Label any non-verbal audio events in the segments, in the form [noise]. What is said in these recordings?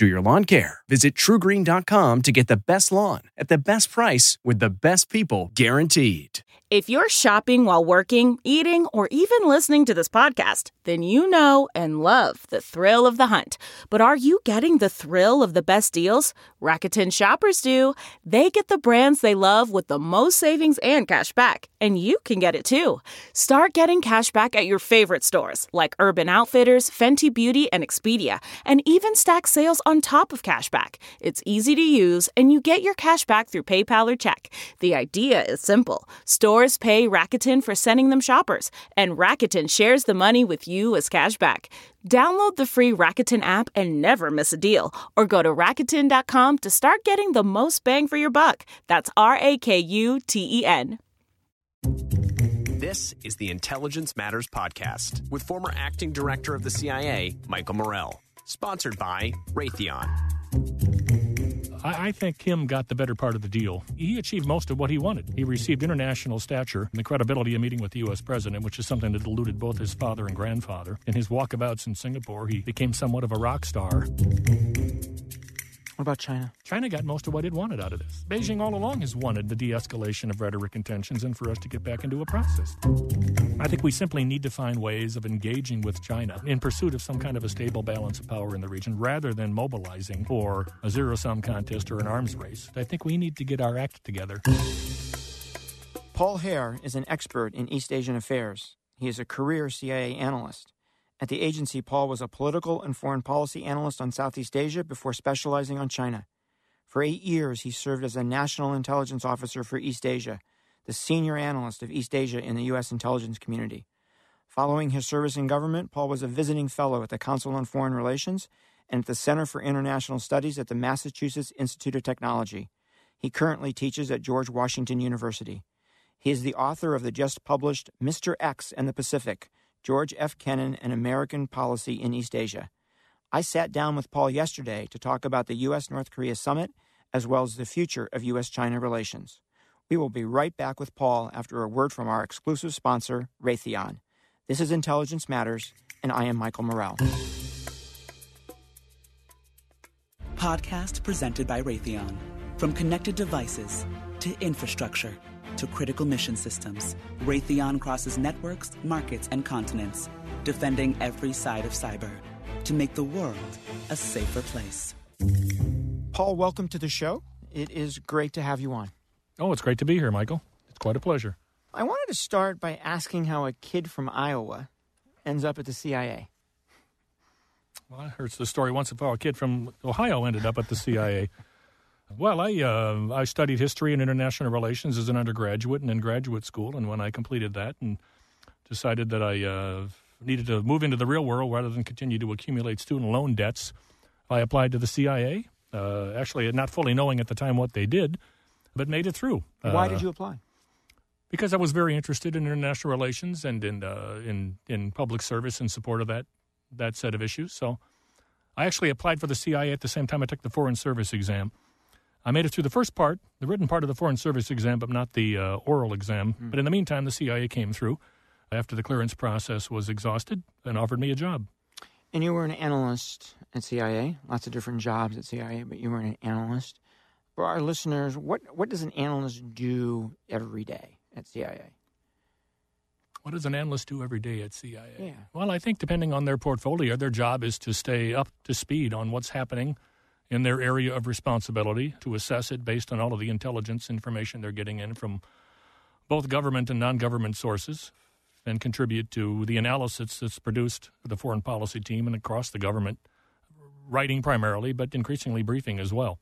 do your lawn care. Visit trugreen.com to get the best lawn at the best price with the best people guaranteed. If you're shopping while working, eating, or even listening to this podcast, then you know and love the thrill of the hunt. But are you getting the thrill of the best deals? Rakuten shoppers do. They get the brands they love with the most savings and cash back. And you can get it too. Start getting cash back at your favorite stores like Urban Outfitters, Fenty Beauty, and Expedia, and even stack sales on top of cashback. It's easy to use, and you get your cash back through PayPal or check. The idea is simple. Stores pay Rakuten for sending them shoppers, and Rakuten shares the money with you as cashback. Download the free Rakuten app and never miss a deal, or go to Rakuten.com to start getting the most bang for your buck. That's R A K U T E N. This is the Intelligence Matters Podcast with former acting director of the CIA, Michael Morell. Sponsored by Raytheon. I, think Kim got the better part of the deal. He achieved most of what he wanted. He received international stature and the credibility of meeting with the U.S. president, which is something that eluded both his father and grandfather. In his walkabouts in Singapore, he became somewhat of a rock star. What about China? China got most of what it wanted out of this. Beijing all along has wanted the de escalation of rhetoric and tensions and for us to get back into a process. I think we simply need to find ways of engaging with China in pursuit of some kind of a stable balance of power in the region rather than mobilizing for a zero sum contest or an arms race. I think we need to get our act together. Paul Heer is an expert in East Asian affairs. He is a career CIA analyst. At the agency, Paul was a political and foreign policy analyst on Southeast Asia before specializing on China. For eight years, he served as a national intelligence officer for East Asia, the senior analyst of East Asia in the U.S. intelligence community. Following his service in government, Paul was a visiting fellow at the Council on Foreign Relations and at the Center for International Studies at the Massachusetts Institute of Technology. He currently teaches at George Washington University. He is the author of the just published Mr. X and the Pacific George F. Kennan, and American Policy in East Asia. I sat down with Paul yesterday to talk about the U.S. North Korea summit as well as the future of U.S. China relations. We will be right back with Paul after a word from our exclusive sponsor, Raytheon. This is Intelligence Matters, and I am Michael Morell. Podcast presented by Raytheon. From connected devices to infrastructure to critical mission systems, Raytheon crosses networks, markets, and continents, defending every side of cyber to make the world a safer place. Paul, welcome to the show. It is great to have you on. Oh, it's great to be here, Michael. It's quite a pleasure. I wanted to start by asking how a kid from Iowa ends up at the CIA. Well, I heard the story once about a kid from Ohio ended up at the CIA. [laughs] Well, I uh, I studied history and international relations as an undergraduate and in graduate school, and when I completed that and decided that I uh, needed to move into the real world rather than continue to accumulate student loan debts, I applied to the CIA. Uh, actually, not fully knowing at the time what they did, but made it through. Why did uh, you apply? Because I was very interested in international relations and in uh, in in public service in support of that that set of issues. So, I actually applied for the CIA at the same time I took the Foreign Service exam. I made it through the first part, the written part of the Foreign Service exam, but not the uh, oral exam. Mm. But in the meantime, the CIA came through after the clearance process was exhausted and offered me a job. And you were an analyst at CIA, lots of different jobs at CIA, but you were an analyst. For our listeners, what, what does an analyst do every day at CIA? What does an analyst do every day at CIA? Yeah. Well, I think depending on their portfolio, their job is to stay up to speed on what's happening in their area of responsibility to assess it based on all of the intelligence information they're getting in from both government and non government sources and contribute to the analysis that's produced for the foreign policy team and across the government writing primarily, but increasingly briefing as well.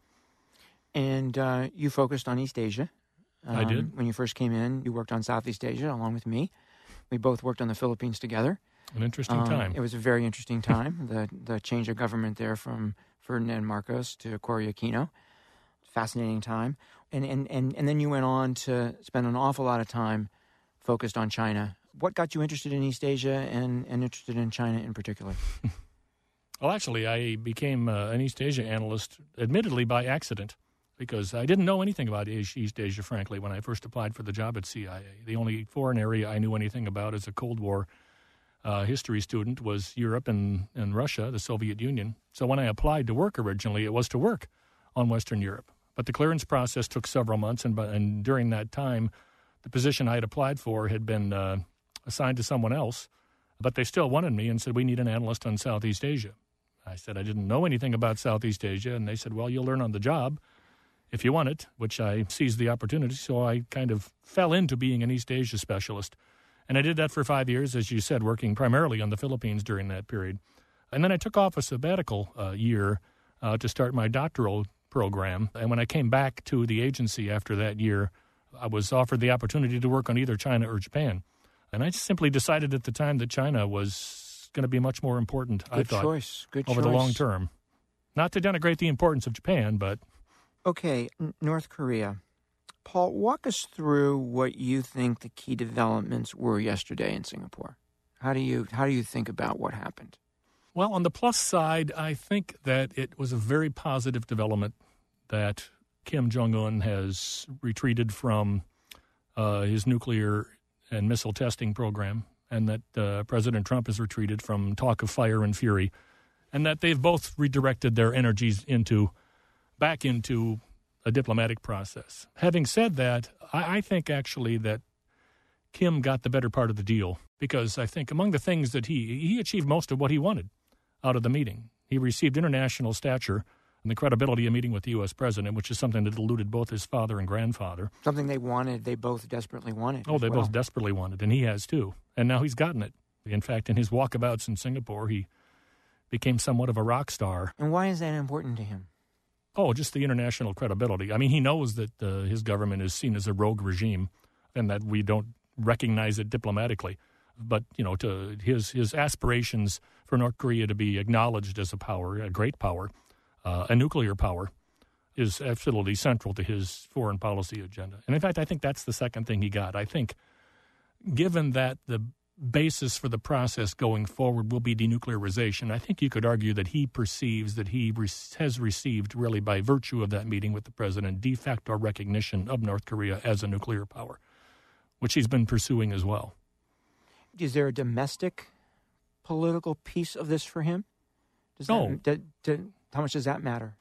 And uh, you focused on East Asia. I did. Um, When you first came in, you worked on Southeast Asia along with me. We both worked on the Philippines together. An interesting Um, time. It was a very interesting time. the the change of government there from Ferdinand Marcos to Cory Aquino. Fascinating time. And, and, and, and then you went on to spend an awful lot of time focused on China. What got you interested in East Asia and, and interested in China in particular? [laughs] Well, actually, I became uh, an East Asia analyst, admittedly by accident, because I didn't know anything about East Asia, frankly, when I first applied for the job at CIA. The only foreign area I knew anything about is a Cold War uh, history student was Europe and, and Russia, the Soviet Union. So when I applied to work originally, it was to work on Western Europe. But the clearance process took several months, and, and during that time, the position I had applied for had been uh, assigned to someone else. But they still wanted me and said, We need an analyst on Southeast Asia. I said I didn't know anything about Southeast Asia, and they said, "Well, you'll learn on the job if you want it." Which I seized the opportunity, so I kind of fell into being an East Asia specialist, and I did that for five years, as you said, working primarily on the Philippines during that period, and then I took off a sabbatical uh, year uh, to start my doctoral program, and when I came back to the agency after that year, I was offered the opportunity to work on either China or Japan, and I just simply decided at the time that China was going to be much more important. I Good thought choice. Good over choice. the long term. Not to denigrate the importance of Japan, but Okay, North Korea. Paul, walk us through what you think the key developments were yesterday in Singapore. How do you how do you think about what happened? well, on the plus side, I think that it was a very positive development that Kim Jong Un has retreated from uh, his nuclear and missile testing program, and that uh, President Trump has retreated from talk of fire and fury, and that they've both redirected their energies into back into a diplomatic process. Having said that, I, I think actually that Kim got the better part of the deal because I think among the things that he he achieved most of what he wanted out of the meeting. He received international stature and the credibility of meeting with the U.S. president, which is something that eluded both his father and grandfather. Something they wanted, they both desperately wanted. Oh, they well. both desperately wanted, and he has too. And now he's gotten it. In fact, in his walkabouts in Singapore, he became somewhat of a rock star. And why is that important to him? Oh, just the international credibility. I mean, he knows that uh, his government is seen as a rogue regime and that we don't recognize it diplomatically. But, you know, to his, his aspirations for North Korea to be acknowledged as a power, a great power, uh, a nuclear power, is absolutely central to his foreign policy agenda. And in fact, I think that's the second thing he got. I think, given that the basis for the process going forward will be denuclearization, I think you could argue that he perceives that he re- has received, really by virtue of that meeting with the president, de facto recognition of North Korea as a nuclear power, which he's been pursuing as well. Is there a domestic political piece of this for him? Does No. That, that- that- how much does that matter?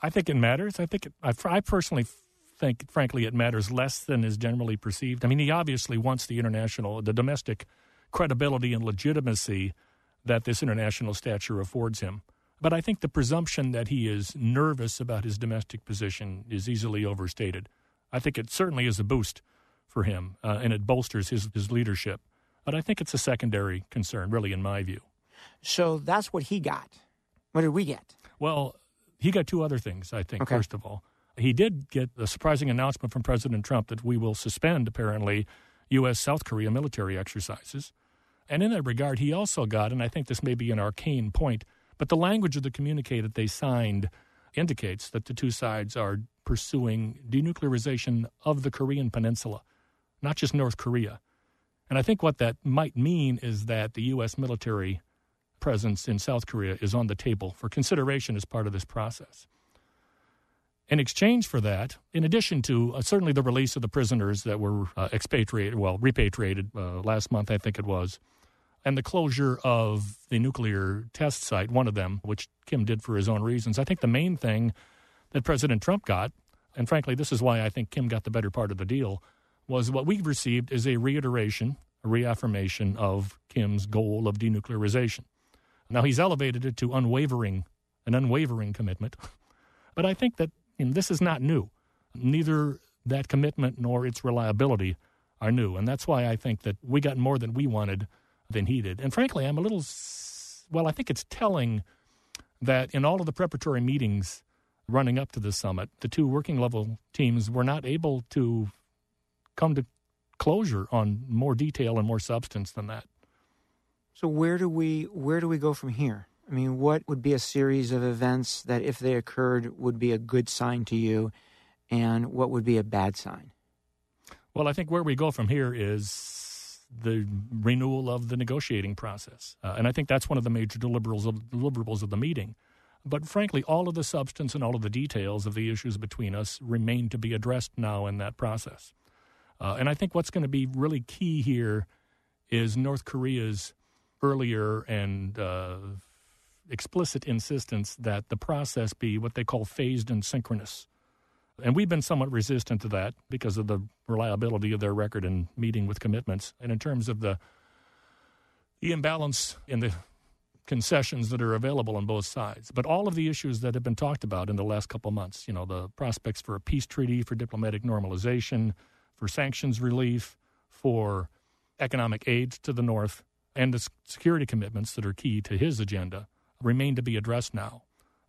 I think it matters. I think it, I, I personally think, frankly, it matters less than is generally perceived. I mean, he obviously wants the international, the domestic credibility and legitimacy that this international stature affords him. But I think the presumption that he is nervous about his domestic position is easily overstated. I think it certainly is a boost for him, uh, and it bolsters his, his leadership. But I think it's a secondary concern, really, in my view. So that's what he got. What did we get? Well, he got two other things, I think, Okay. first of all. He did get a surprising announcement from President Trump that we will suspend, apparently, U.S. South Korea military exercises. And in that regard, he also got, and I think this may be an arcane point, but the language of the communique that they signed indicates that the two sides are pursuing denuclearization of the Korean Peninsula, not just North Korea. And I think what that might mean is that the U.S. military presence in South Korea is on the table for consideration as part of this process. In exchange for that, in addition to uh, certainly the release of the prisoners that were uh, expatriated, well, repatriated uh, last month, I think it was, and the closure of the nuclear test site, one of them, which Kim did for his own reasons, I think the main thing that President Trump got, and frankly, this is why I think Kim got the better part of the deal, was what we've received is a reiteration, a reaffirmation of Kim's goal of denuclearization. Now he's elevated it to unwavering, an unwavering commitment. [laughs] But I think that this is not new. Neither that commitment nor its reliability are new, and that's why I think that we got more than we wanted than he did. And frankly, I'm a little well. I think it's telling that in all of the preparatory meetings running up to the summit, the two working level teams were not able to come to closure on more detail and more substance than that. So where do we where do we go from here? I mean, what would be a series of events that, if they occurred, would be a good sign to you, and what would be a bad sign? Well, I think where we go from here is the renewal of the negotiating process, uh, and I think that's one of the major deliverables of, deliverables of the meeting. But frankly, all of the substance and all of the details of the issues between us remain to be addressed now in that process. Uh, and I think what's going to be really key here is North Korea's earlier and uh, explicit insistence that the process be what they call phased and synchronous. And we've been somewhat resistant to that because of the reliability of their record in meeting with commitments. And in terms of the, the imbalance in the concessions that are available on both sides. But all of the issues that have been talked about in the last couple months, you know, the prospects for a peace treaty, for diplomatic normalization, for sanctions relief, for economic aid to the North, and the security commitments that are key to his agenda remain to be addressed now.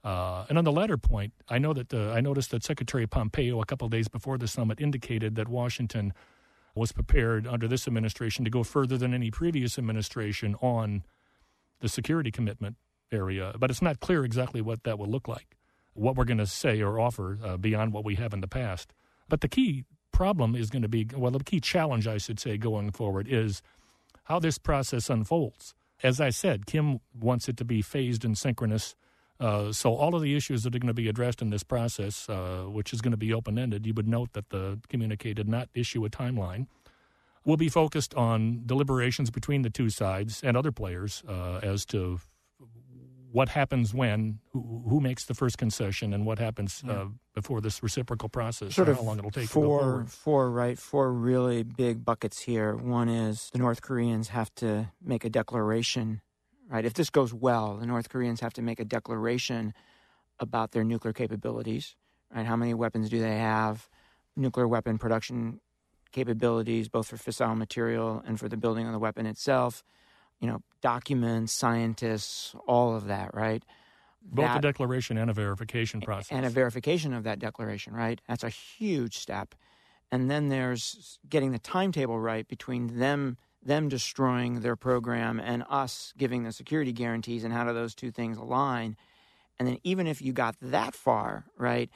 Uh, and on the latter point, I know that uh, I noticed that Secretary Pompeo, a couple days before the summit, indicated that Washington was prepared under this administration to go further than any previous administration on the security commitment area. But it's not clear exactly what that will look like, what we're going to say or offer uh, beyond what we have in the past. But the key problem is going to be well, the key challenge, I should say, going forward is how this process unfolds. As I said, Kim wants it to be phased and synchronous. Uh, so all of the issues that are going to be addressed in this process, uh, which is going to be open ended, you would note that the communique did not issue a timeline. Will be focused on deliberations between the two sides and other players uh, as to what happens when, who, who, makes the first concession, and what happens uh, before this reciprocal process, sort of how long it'll take four, Four, right? Four really big buckets here. One is the North Koreans have to make a declaration, right? If this goes well, the North Koreans have to make a declaration about their nuclear capabilities, right? How many weapons do they have? Nuclear weapon production capabilities, both for fissile material and for the building of the weapon itself you know, documents, scientists, all of that, right? Both that, a declaration and a verification process. And a verification of that declaration, right? That's a huge step. And then there's getting the timetable right between them them destroying their program and us giving the security guarantees and how do those two things align? And then even if you got that far, right,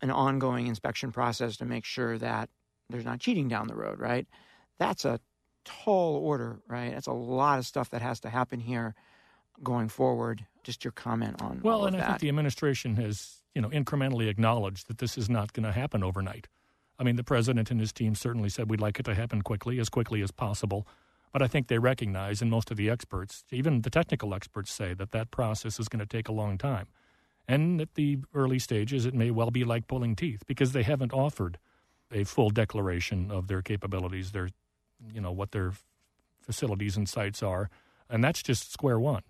an ongoing inspection process to make sure that there's not cheating down the road, right? That's a tall order, right? That's a lot of stuff that has to happen here going forward. Just your comment on well, and I think the administration has you know incrementally acknowledged that this is not going to happen overnight. I mean, the president and his team certainly said we'd like it to happen quickly, as quickly as possible. But I think they recognize, and most of the experts, even the technical experts, say that that process is going to take a long time. And at the early stages, it may well be like pulling teeth because they haven't offered a full declaration of their capabilities, their you know what their facilities and sites are, and that's just square one.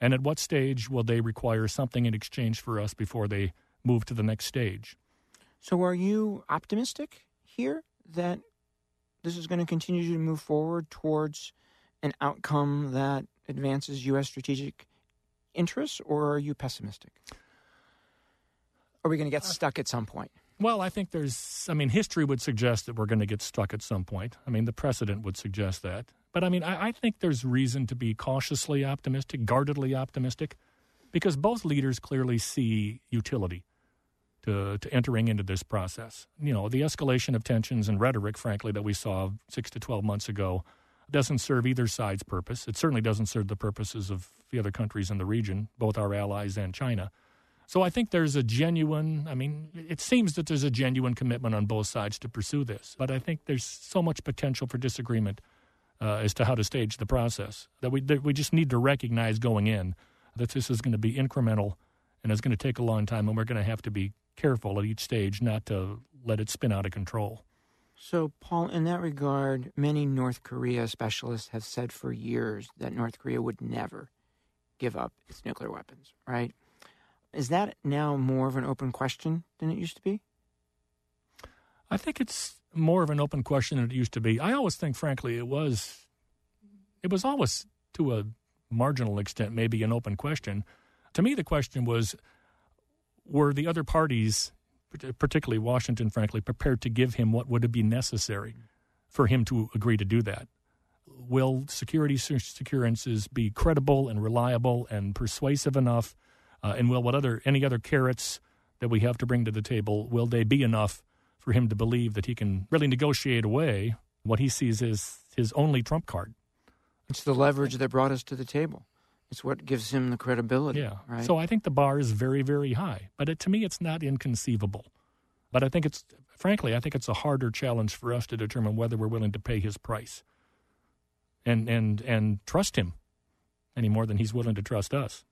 And at what stage will they require something in exchange for us before they move to the next stage? So, are you optimistic here that this is going to continue to move forward towards an outcome that advances U.S. strategic interests, or are you pessimistic? Are we going to get uh, stuck at some point? Well, I think there's, I mean, history would suggest that we're going to get stuck at some point. I mean, the precedent would suggest that. But I mean, I, I, think there's reason to be cautiously optimistic, guardedly optimistic, because both leaders clearly see utility to, to entering into this process. You know, the escalation of tensions and rhetoric, frankly, that we saw six to 12 months ago doesn't serve either side's purpose. It certainly doesn't serve the purposes of the other countries in the region, both our allies and China. So I think there's a genuine, I mean, it seems that there's a genuine commitment on both sides to pursue this. But I think there's so much potential for disagreement uh, as to how to stage the process that we, that we just need to recognize going in that this is going to be incremental and it's going to take a long time, and we're going to have to be careful at each stage not to let it spin out of control. So, Paul, in that regard, many North Korea specialists have said for years that North Korea would never give up its nuclear weapons, right? Is that now more of an open question than it used to be? I think it's more of an open question than it used to be. I always think, frankly, it was it was always to a marginal extent maybe an open question To me, the question was were the other parties, particularly Washington, frankly, prepared to give him what would be necessary for him to agree to do that? Will security assurances be credible and reliable and persuasive enough? Uh, and will what other any other carrots that we have to bring to the table will they be enough for him to believe that he can really negotiate away what he sees as his only trump card? It's the leverage that brought us to the table. It's what gives him the credibility. Yeah. Right. So I think the bar is very, very high. But it, to me, it's not inconceivable. But I think it's, frankly, I think it's a harder challenge for us to determine whether we're willing to pay his price and, and, and trust him any more than he's willing to trust us.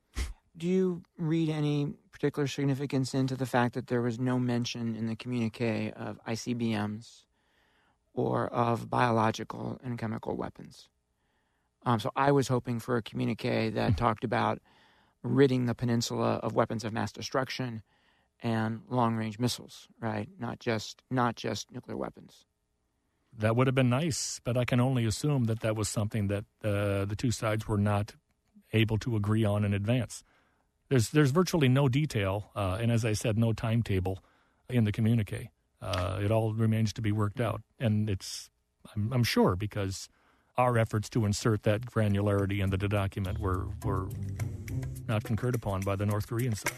Do you read any particular significance into the fact that there was no mention in the communique of ICBMs or of biological and chemical weapons? Um, so I was hoping for a communique that mm-hmm. talked about ridding the peninsula of weapons of mass destruction and long-range missiles, right? Not just not just nuclear weapons. That would have been nice, but I can only assume that that was something that uh, the two sides were not able to agree on in advance. There's there's virtually no detail, uh, and as I said, no timetable in the communique. Uh, it all remains to be worked out, and it's I'm, I'm sure because our efforts to insert that granularity into the document were, were not concurred upon by the North Korean side.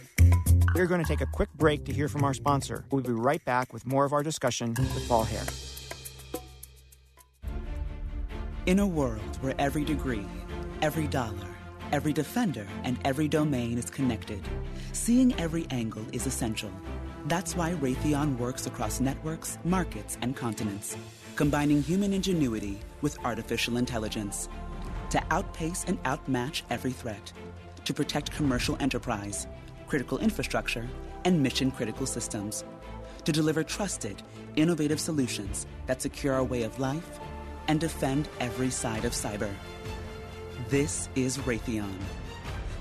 We're going to take a quick break to hear from our sponsor. We'll be right back with more of our discussion with Paul Heer. In a world where every degree, every dollar, every defender, and every domain is connected, seeing every angle is essential. That's why Raytheon works across networks, markets, and continents combining human ingenuity with artificial intelligence to outpace and outmatch every threat, to protect commercial enterprise, critical infrastructure, and mission critical systems, to deliver trusted, innovative solutions that secure our way of life and defend every side of cyber. This is Raytheon,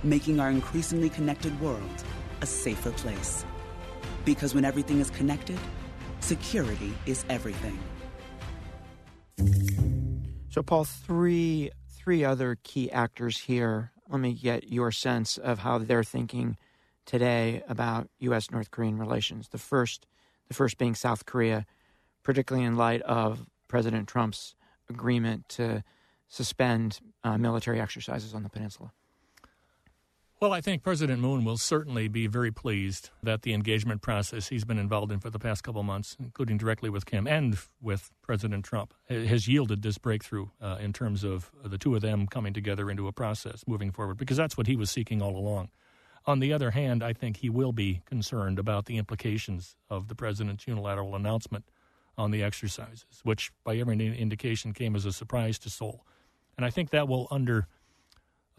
making our increasingly connected world a safer place. Because when everything is connected, security is everything. So, Paul, three three other key actors here. Let me get your sense of how they're thinking today about U.S. North Korean relations. The first, the first being South Korea, particularly in light of President Trump's agreement to suspend uh, military exercises on the peninsula. Well, I think President Moon will certainly be very pleased that the engagement process he's been involved in for the past couple months, including directly with Kim and with President Trump, has yielded this breakthrough uh, in terms of the two of them coming together into a process moving forward, because that's what he was seeking all along. On the other hand, I think he will be concerned about the implications of the president's unilateral announcement on the exercises, which by every indication came as a surprise to Seoul. And I think that will under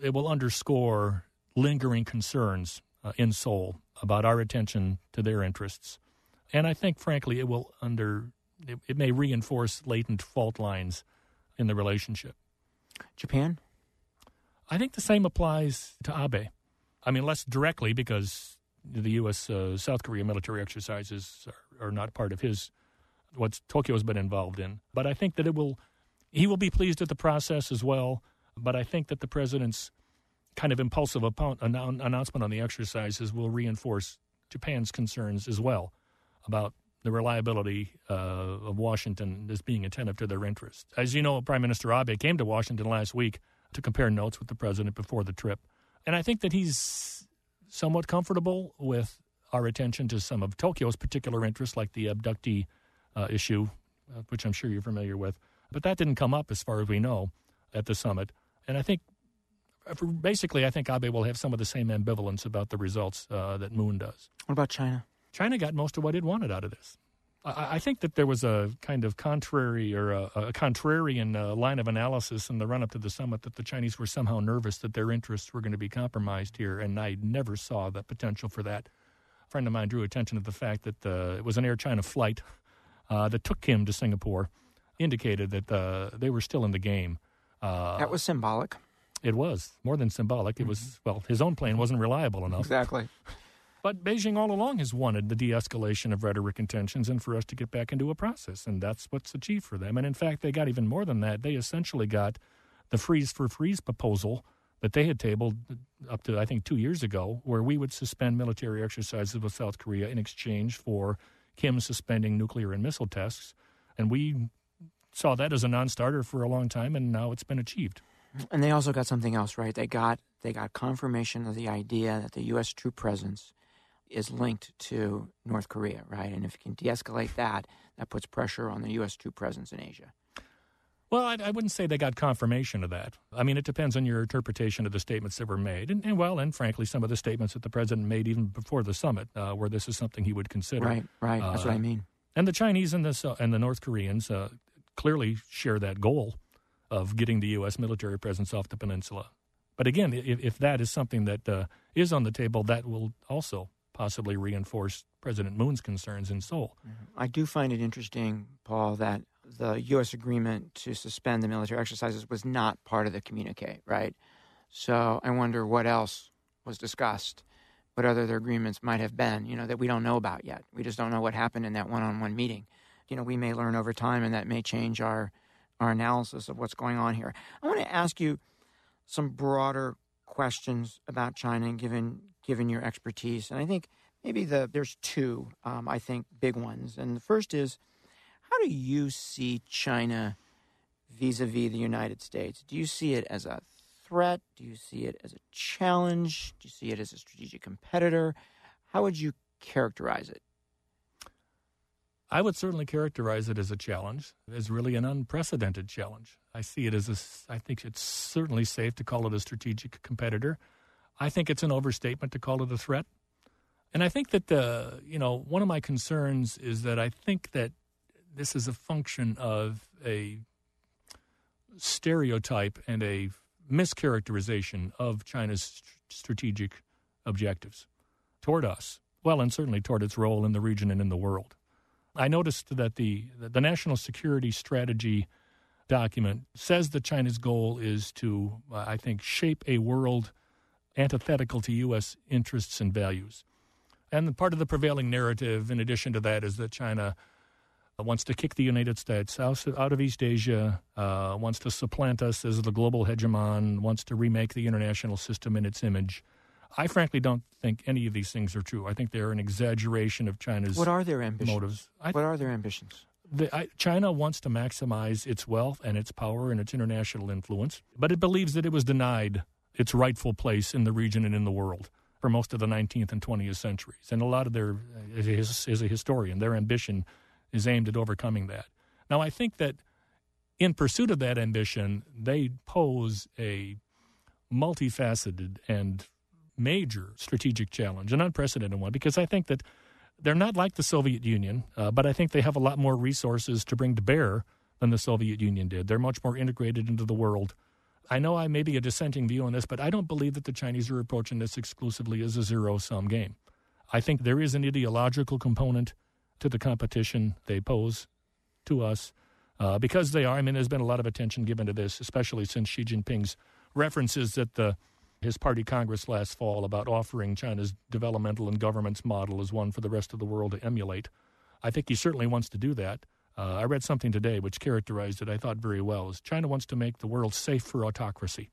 it will underscore lingering concerns uh, in Seoul about our attention to their interests. And I think, frankly, it will under it, it may reinforce latent fault lines in the relationship. Japan? I think the same applies to Abe. I mean, less directly because the U.S. Uh, South Korea military exercises are, are, not part of his what Tokyo has been involved in. But I think that it will he will be pleased at the process as well. But I think that the president's kind of impulsive announcement on the exercises will reinforce Japan's concerns as well about the reliability uh, of Washington as being attentive to their interests. As you know, Prime Minister Abe came to Washington last week to compare notes with the president before the trip. And I think that he's somewhat comfortable with our attention to some of Tokyo's particular interests, like the abductee uh, issue, uh, which I'm sure you're familiar with. But that didn't come up, as far as we know, at the summit. And I think basically, I think Abe will have some of the same ambivalence about the results uh, that Moon does. What about China? China got most of what it wanted out of this. I, I think that there was a kind of contrary or a, a contrarian uh, line of analysis in the run up to the summit that the Chinese were somehow nervous that their interests were going to be compromised here, and I never saw the potential for that. A friend of mine drew attention to the fact that uh, it was an Air China flight uh, that took him to Singapore, indicated that uh, they were still in the game. Uh, that was symbolic. It was more than symbolic. It was mm-hmm. well, his own plane wasn't reliable enough. Exactly. But Beijing all along has wanted the de-escalation of rhetoric and tensions, and for us to get back into a process, and that's what's achieved for them. And in fact, they got even more than that. They essentially got the freeze for freeze proposal that they had tabled up to, I think, two years ago, where we would suspend military exercises with South Korea in exchange for Kim suspending nuclear and missile tests. And we saw that as a non starter for a long time, and now it's been achieved. And they also got something else, right? They got they got confirmation of the idea that the U.S. troop presence is linked to North Korea, right? And if you can de-escalate that, that puts pressure on the U.S. troop presence in Asia. Well, I, I, wouldn't say they got confirmation of that. I mean, it depends on your interpretation of the statements that were made, and, and well, and frankly, some of the statements that the president made even before the summit, uh, where this is something he would consider. Right, right. That's uh, what I uh, mean. And the Chinese and the and the North Koreans uh, clearly share that goal of getting the U.S. military presence off the peninsula. But again, if, if that is something that uh, is on the table, that will also possibly reinforce President Moon's concerns in Seoul. Mm-hmm. I do find it interesting, Paul, that the U.S. agreement to suspend the military exercises was not part of the communique, right? So I wonder what else was discussed, what other agreements might have been, you know, that we don't know about yet. We just don't know what happened in that one-on-one meeting. You know, we may learn over time, and that may change our our analysis of what's going on here. I want to ask you some broader questions about China, given given your expertise, and I think maybe the there's two um, I think big ones, and the first is how do you see China vis-a-vis the United States? Do you see it as a threat? Do you see it as a challenge? Do you see it as a strategic competitor? How would you characterize it? I would certainly characterize it as a challenge, as really an unprecedented challenge. I see it as a, I think it's certainly safe to call it a strategic competitor. I think it's an overstatement to call it a threat. And I think that the, you know, one of my concerns is that I think that this is a function of a stereotype and a mischaracterization of China's strategic objectives toward us, well, and certainly toward its role in the region and in the world. I noticed that the the national security strategy document says that China's goal is to, uh, I think, shape a world antithetical to U.S. interests and values. And part of the prevailing narrative, in addition to that, is that China wants to kick the United States out, out of East Asia, uh, wants to supplant us as the global hegemon, wants to remake the international system in its image. I frankly don't think any of these things are true. I think they're an exaggeration of China's what are their ambitions? motives. I, what are their ambitions? The, I, China wants to maximize its wealth and its power and its international influence, but it believes that it was denied its rightful place in the region and in the world for most of the 19th and 20th centuries. And a lot of their, uh, as a historian, their ambition is aimed at overcoming that. Now, I think that in pursuit of that ambition, they pose a multifaceted and major strategic challenge, an unprecedented one, because I think that they're not like the Soviet Union, uh, but I think they have a lot more resources to bring to bear than the Soviet Union did. They're much more integrated into the world. I know I may be a dissenting view on this, but I don't believe that the Chinese are approaching this exclusively as a zero sum game. I think there is an ideological component to the competition they pose to us uh, because they are. I mean, there's been a lot of attention given to this, especially since Xi Jinping's references that the his party Congress last fall about offering China's developmental and governance model as one for the rest of the world to emulate. I think he certainly wants to do that. Uh, I read something today which characterized it, I thought, very well. Is China wants to make the world safe for autocracy.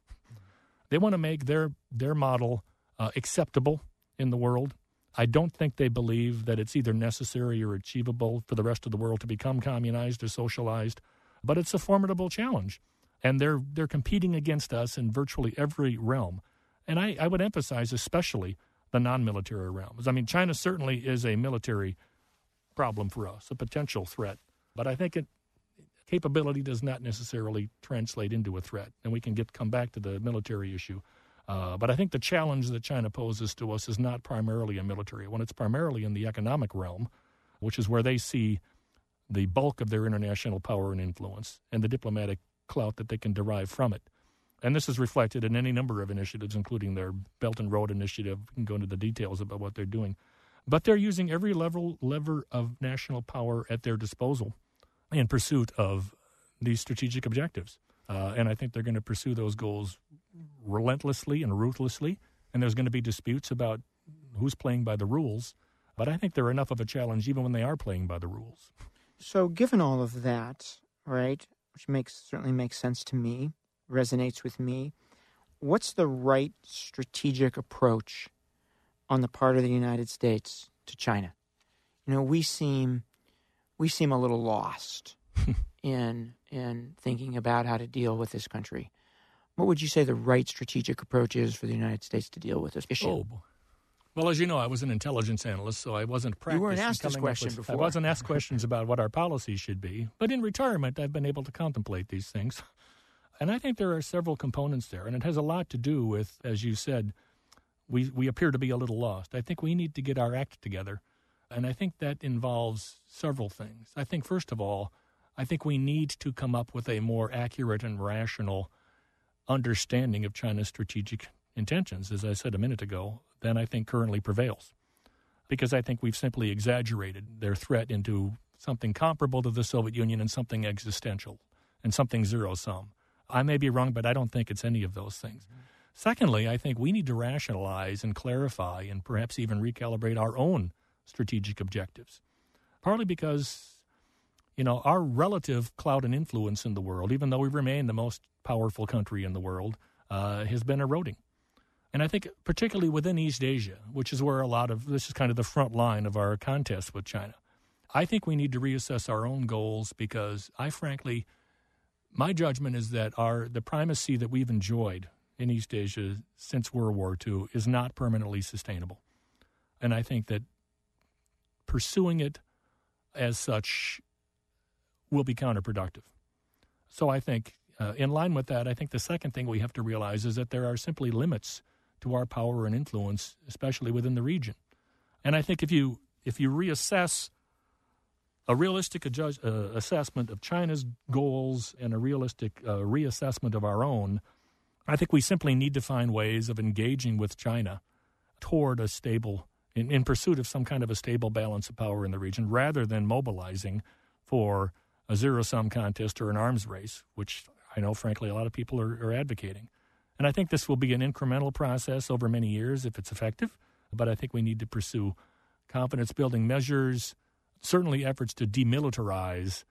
They want to make their, their model uh, acceptable in the world. I don't think they believe that it's either necessary or achievable for the rest of the world to become communized or socialized, but it's a formidable challenge. And they're, they're competing against us in virtually every realm. And I, I would emphasize especially the non military realms. I mean, China certainly is a military problem for us, a potential threat. But I think it, capability does not necessarily translate into a threat. And we can get come back to the military issue. Uh, but I think the challenge that China poses to us is not primarily a military one. It's primarily in the economic realm, which is where they see the bulk of their international power and influence and the diplomatic clout that they can derive from it. And this is reflected in any number of initiatives, including their Belt and Road Initiative. We can go into the details about what they're doing. But they're using every level, lever of national power at their disposal in pursuit of these strategic objectives. Uh, and I think they're going to pursue those goals relentlessly and ruthlessly. And there's going to be disputes about who's playing by the rules. But I think they're enough of a challenge even when they are playing by the rules. So, given all of that, right, which makes certainly makes sense to me, resonates with me. what's the right strategic approach on the part of the United States to China? You know, we seem we seem a little lost [laughs] in in thinking about how to deal with this country. What would you say the right strategic approach is for the United States to deal with this issue? Oh, well, as you know, I was an intelligence analyst, so I wasn't practiced. You weren't asked this question with- before. I wasn't asked [laughs] questions about what our policy should be. But in retirement, I've been able to contemplate these things. And I think there are several components there. And it has a lot to do with, as you said, we, we appear to be a little lost. I think we need to get our act together. And I think that involves several things. I think, first of all, I think we need to come up with a more accurate and rational understanding of China's strategic intentions, as I said a minute ago, than I think currently prevails. Because I think we've simply exaggerated their threat into something comparable to the Soviet Union and something existential and something zero sum. I may be wrong, but I don't think it's any of those things. Secondly, I think we need to rationalize and clarify and perhaps even recalibrate our own strategic objectives. Partly because, you know, our relative clout and influence in the world, even though we remain the most powerful country in the world, uh, has been eroding. And I think, particularly within East Asia, which is where a lot of this is kind of the front line of our contest with China, I think we need to reassess our own goals because I frankly, my judgment is that our the primacy that we've enjoyed in East Asia since World War II is not permanently sustainable. And I think that pursuing it as such will be counterproductive. So I think, uh, in line with that, I think the second thing we have to realize is that there are simply limits to our power and influence, especially within the region. And I think if you if you reassess a realistic adjust, uh, assessment of China's goals and a realistic uh, reassessment of our own, I think we simply need to find ways of engaging with China toward a stable, in, in pursuit of some kind of a stable balance of power in the region, rather than mobilizing for a zero sum contest or an arms race, which I know, frankly, a lot of people are, are advocating. And I think this will be an incremental process over many years if it's effective, but I think we need to pursue confidence building measures, certainly efforts to demilitarize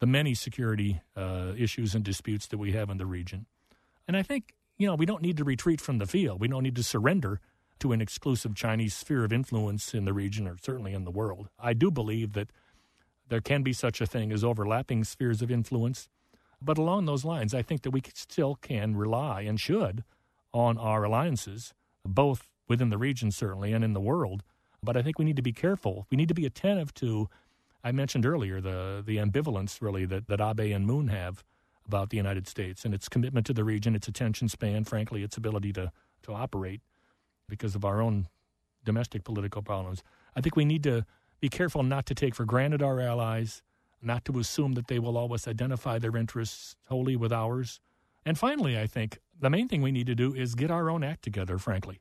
the many security uh, issues and disputes that we have in the region. And I think, you know, we don't need to retreat from the field. We don't need to surrender to an exclusive Chinese sphere of influence in the region or certainly in the world. I do believe that there can be such a thing as overlapping spheres of influence. But along those lines, I think that we still can rely and should on our alliances, both within the region, certainly, and in the world. But I think we need to be careful. We need to be attentive to, I mentioned earlier, the, the ambivalence, really, that, that Abe and Moon have about the United States and its commitment to the region, its attention span, frankly, its ability to, to operate because of our own domestic political problems. I think we need to be careful not to take for granted our allies, not to assume that they will always identify their interests wholly with ours. And finally, I think the main thing we need to do is get our own act together, frankly.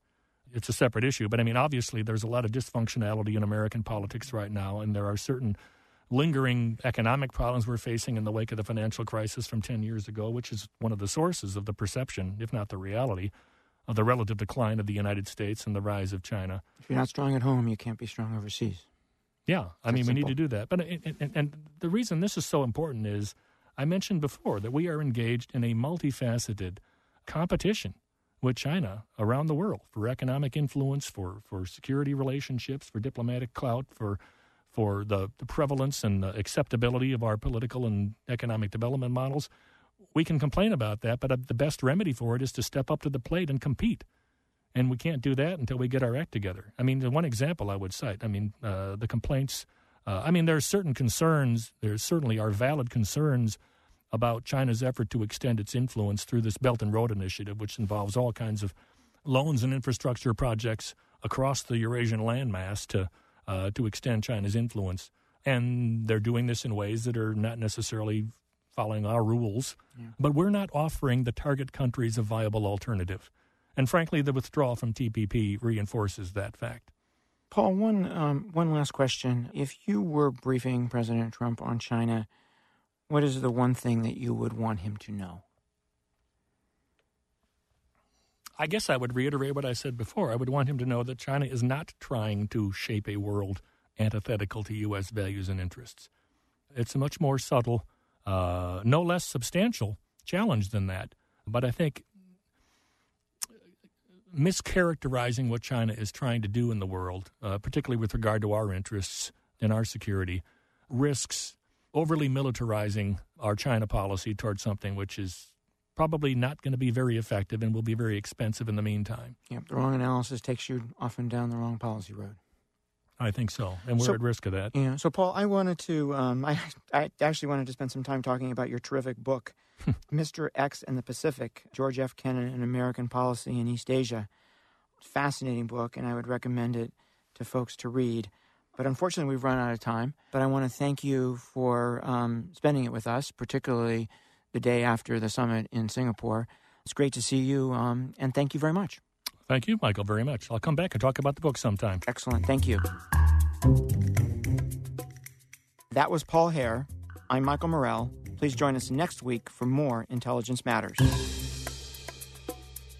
It's a separate issue, but I mean, obviously, there's a lot of dysfunctionality in American politics right now, and there are certain lingering economic problems we're facing in the wake of the financial crisis from 10 years ago, which is one of the sources of the perception, if not the reality, of the relative decline of the United States and the rise of China. If you're not strong at home, you can't be strong overseas. Yeah, I That's mean, we need to do that. But uh, and, and, and the reason this is so important is I mentioned before that we are engaged in a multifaceted competition with China around the world for economic influence, for, for security relationships, for diplomatic clout, for for the, the prevalence and the acceptability of our political and economic development models. We can complain about that, but uh, the best remedy for it is to step up to the plate and compete. And we can't do that until we get our act together. I mean, the one example I would cite, I mean, uh, the complaints, uh, I mean, there are certain concerns, there certainly are valid concerns about China's effort to extend its influence through this Belt and Road Initiative, which involves all kinds of loans and infrastructure projects across the Eurasian landmass to, uh, to extend China's influence. And they're doing this in ways that are not necessarily following our rules, but we're not offering the target countries a viable alternative. And frankly, the withdrawal from TPP reinforces that fact. Paul, one um, one last question. If you were briefing President Trump on China, what is the one thing that you would want him to know? I guess I would reiterate what I said before. I would want him to know that China is not trying to shape a world antithetical to U.S. values and interests. It's a much more subtle, uh, no less substantial challenge than that. But I think mischaracterizing what China is trying to do in the world, uh, particularly with regard to our interests and our security, risks overly militarizing our China policy towards something which is probably not going to be very effective and will be very expensive in the meantime. Yeah, the wrong analysis takes you often down the wrong policy road. I think so, and we're So- at risk of that. Yeah. So, Paul, I wanted to. Um, [laughs] I I actually wanted to spend some time talking about your terrific book, [laughs] Mr. X and the Pacific: George F. Kennan and American Policy in East Asia. Fascinating book, and I would recommend it to folks to read. But unfortunately, we've run out of time. But I want to thank you for um, spending it with us, particularly the day after the summit in Singapore. It's great to see you, um, and thank you very much. Thank you, Michael, very much. I'll come back and talk about the book sometime. Excellent. Thank you. That was Paul Heer. I'm Michael Morell. Please join us next week for more Intelligence Matters.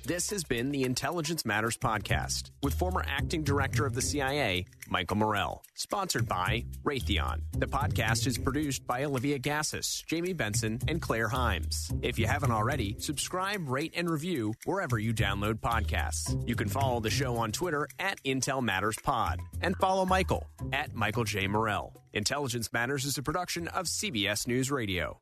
This has been the Intelligence Matters Podcast with former acting director of the CIA, Michael Morell. Sponsored by Raytheon. The podcast is produced by Olivia Gazis, Jamie Benson, and Claire Hymes. If you haven't already, subscribe, rate, and review wherever you download podcasts. You can follow the show on Twitter at Intel Matters Pod and follow Michael at Michael J. Morell. Intelligence Matters is a production of CBS News Radio.